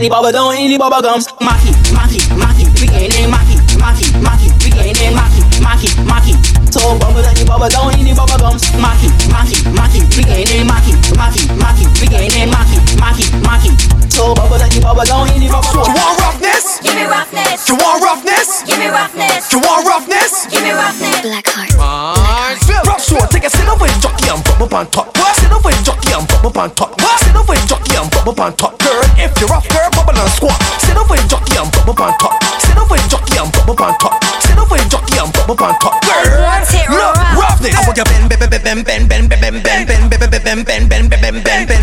Tiny Baba don't any Baba gums. Maki, Maki, Maki, we ain't in Maki, Maki, Maki, we ain't in Maki, Maki, Maki. So Baba Tiny Baba don't any Baba gums. Maki, Maki, Maki, we ain't in Maki, Maki, Maki, we ain't in Maki, Maki, Maki. So Baba Tiny Baba don't any Baba gums. You want roughness? Give me roughness. You want roughness? Give me roughness. You want roughness? Give me roughness. Black heart. black heart. Rock sure, take a sit over and jockey and bump up on top. Sit over with jockey and bump up on top. Sit over with jockey and bump up on top. Girl, if you're rough, girl squat. Sit up with jockey and pop up on top. Sit up with jockey and pop up on top. Sit up with jockey and pop up on top. girl, rough it. I want your ben ben ben ben ben ben ben ben ben ben ben ben ben ben ben ben ben ben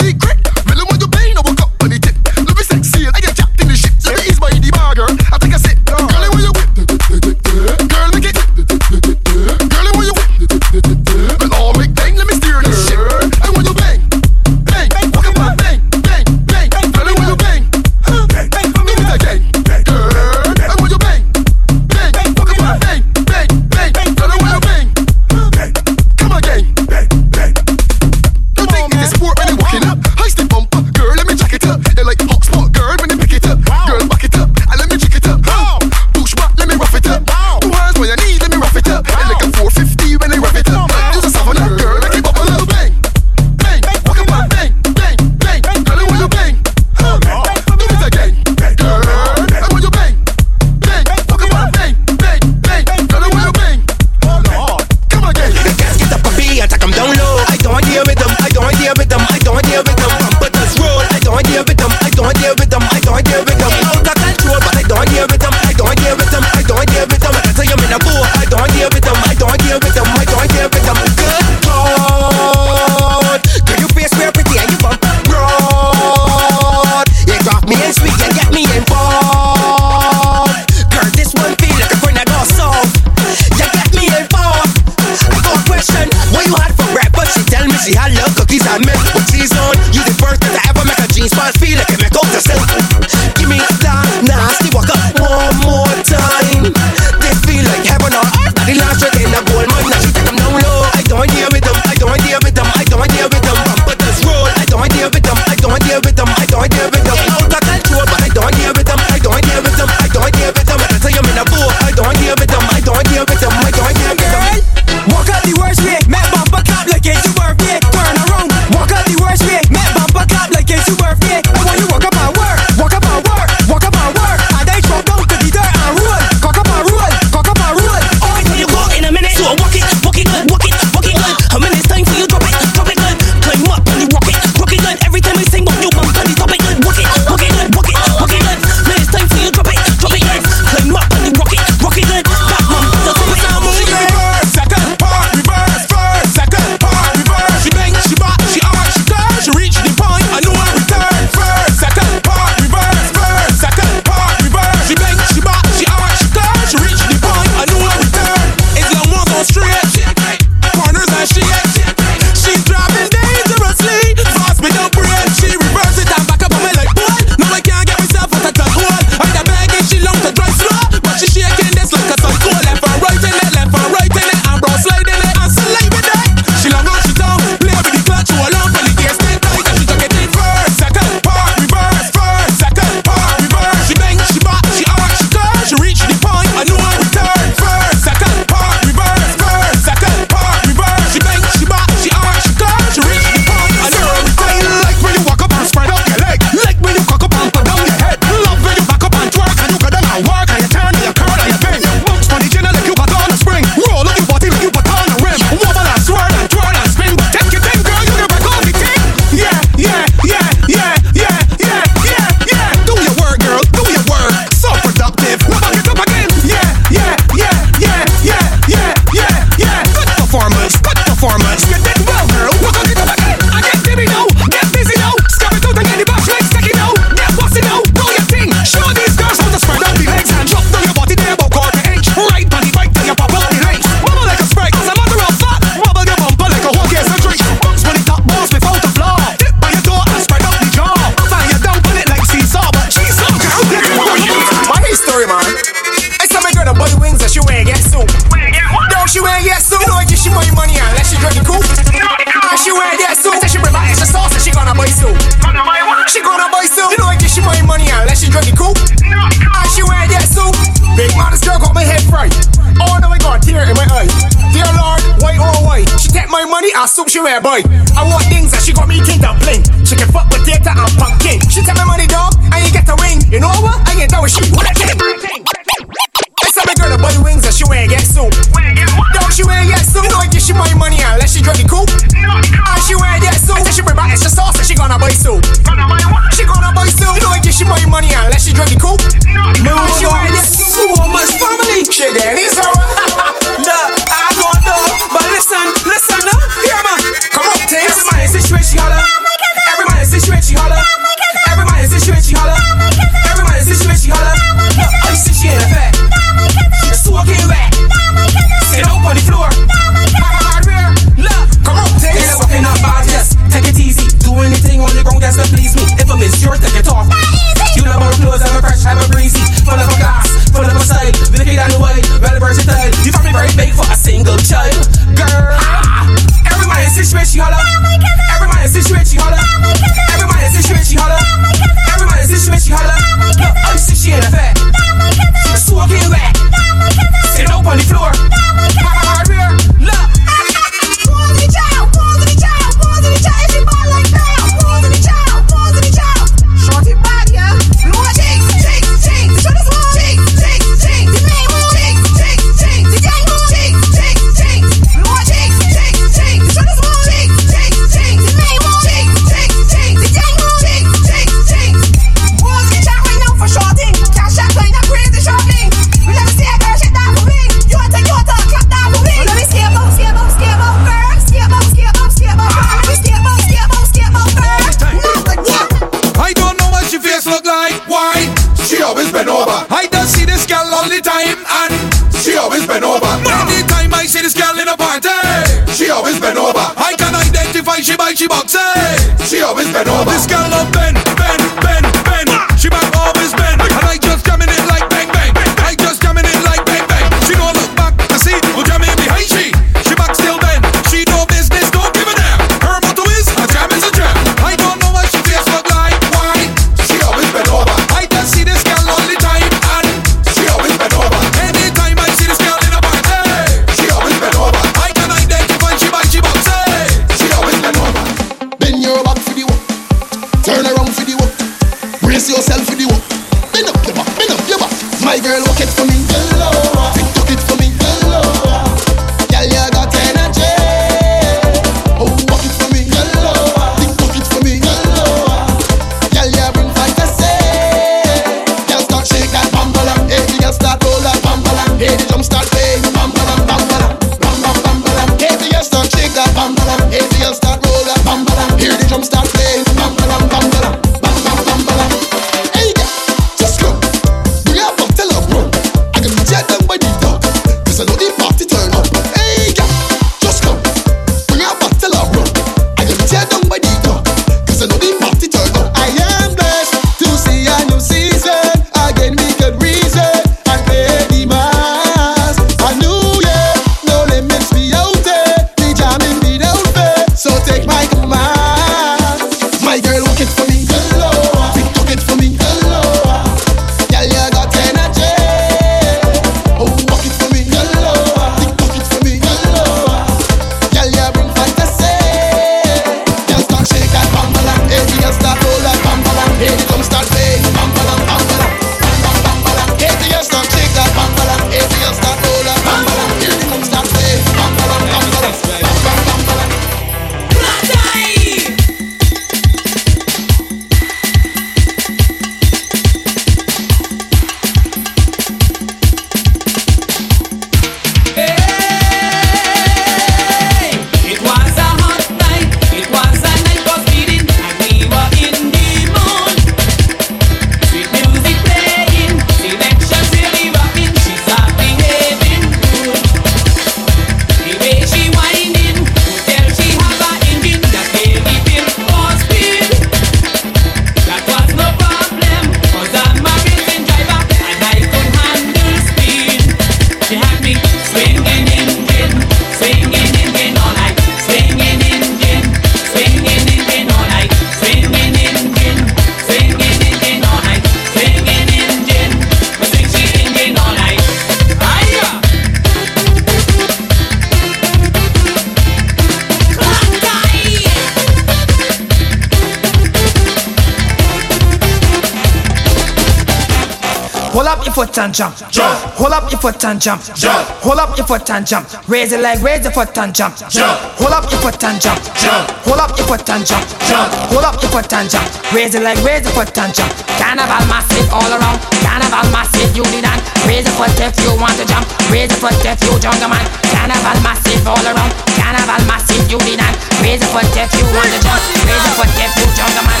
jump. Jump. Hold up your foot and jump. Raise it like raise your foot and jump. Jump. Hold up your foot and jump. Jump. Hold up your foot and jump. Jump. Hold up your foot and jump. Raise it like raise your foot and jump. Carnival massive all around. Carnival massive you need and raise your foot if you want to jump. Raise your foot if you jungle man. Carnival massive all around. Carnival massive you need and raise your foot if you want to jump. Raise your foot if you jungle man.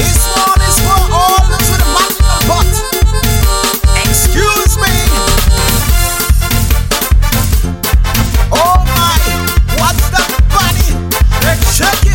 This one is for all those with a manual butt. Excuse me. Check it.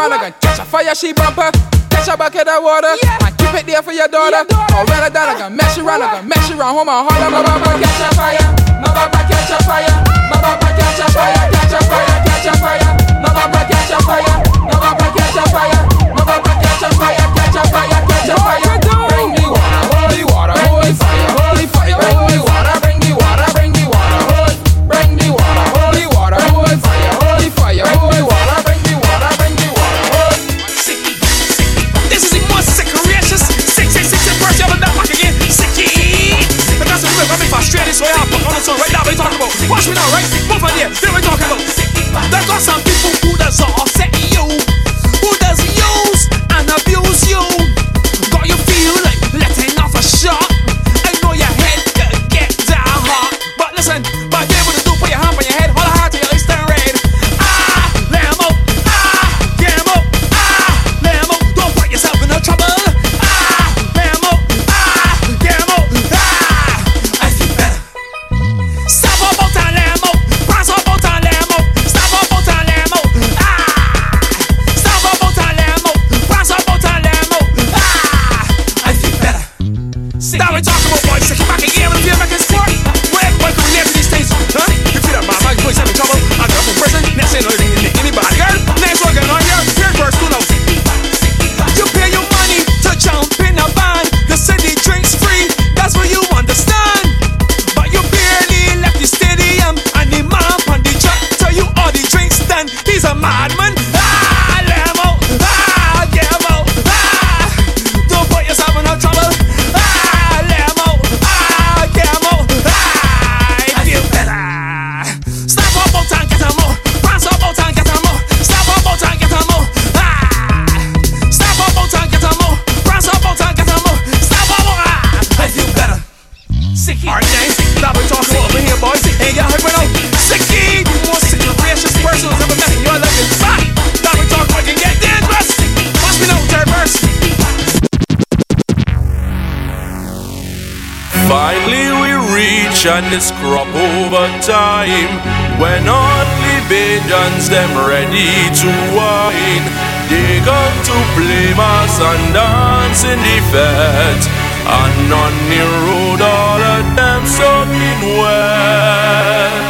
run again. Catch a fire, she bumper. Catch a bucket of water. Yeah. I keep it there for your daughter. Your daughter. Oh, run it down again. Mess she run again. Mess she run home and holler. My papa catch a fire. My papa catch a fire. My papa catch a fire. Catch a fire. Catch a fire. My papa catch a fire. Watch me now, right? Over there, there we go, about? There got some people who that's all set Socialist crop over time. When only Bajans them ready to whine They come to blame us and dance in the fat And on the road all of them soaking wet.